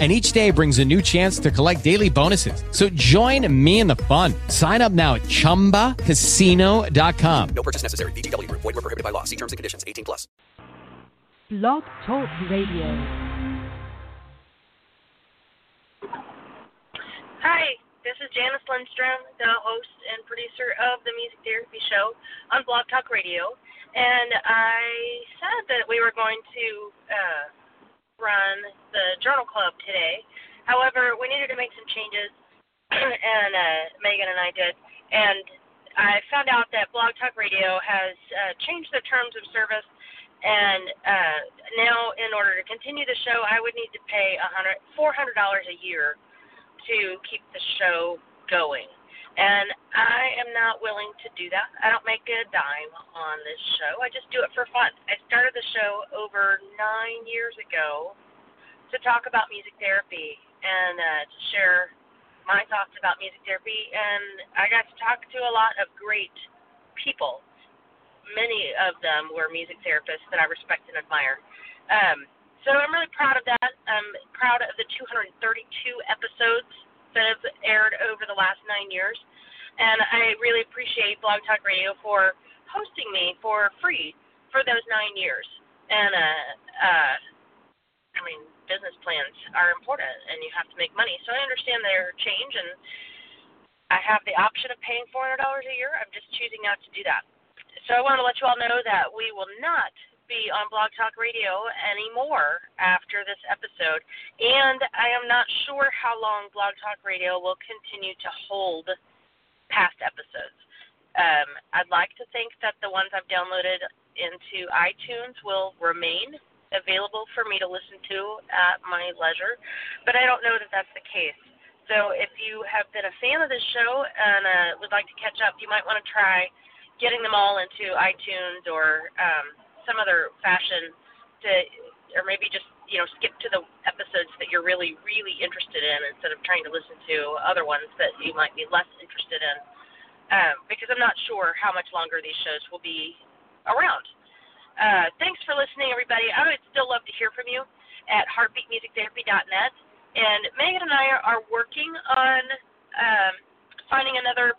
and each day brings a new chance to collect daily bonuses. So join me in the fun. Sign up now at ChumbaCasino.com. No purchase necessary. VGW. Void were prohibited by law. See terms and conditions. 18 plus. Blog Talk Radio. Hi, this is Janice Lindstrom, the host and producer of the Music Therapy Show on Blog Talk Radio. And I said that we were going to uh, run the Journal Club today. However, we needed to make some changes, and uh, Meganne and I did. And I found out that Blog Talk Radio has uh, changed the terms of service, and uh, now in order to continue the show, I would need to pay a hundred, four hundred dollars a year to keep the show going. And I am not willing to do that. I don't make a dime on this show. I just do it for fun. I started the show over nine years ago to talk about music therapy and uh, to share my thoughts about music therapy. And I got to talk to a lot of great people. Many of them were music therapists that I respect and admire. Um, so I'm really proud of that. I'm proud of the 232 episodes that have aired over the last nine years. And I really appreciate Blog Talk Radio for hosting me for free for those nine years. And uh, uh, I mean, business plans are important, and you have to make money. So I understand their change, and I have the option of paying $400 a year. I'm just choosing not to do that. So I want to let you all know that we will not be on Blog Talk Radio anymore after this episode, and I am not sure how long Blog Talk Radio will continue to hold past episodes. Um, I'd like to think that the ones I've downloaded into iTunes will remain available for me to listen to at my leisure, but I don't know that that's the case. So if you have been a fan of this show and uh, would like to catch up, you might want to try getting them all into iTunes or um, some other fashion to, or maybe just you know skip to the episodes that you're really really interested in instead of trying to listen to other ones that you might be less interested in. Um, because I'm not sure how much longer these shows will be around. Uh, thanks for listening, everybody. I would still love to hear from you at heartbeatmusictherapy.net. And Meganne and I are, working on um, finding another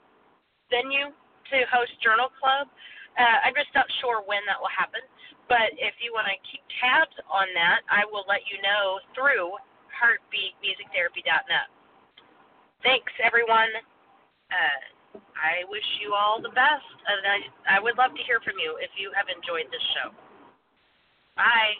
venue to host Journal Club. Uh, I'm just not sure when that will happen. But if you want to keep tabs on that, I will let you know through heartbeatmusictherapy.net. Thanks, everyone. Uh, I wish you all the best, and I, I would love to hear from you if you have enjoyed this show. Bye.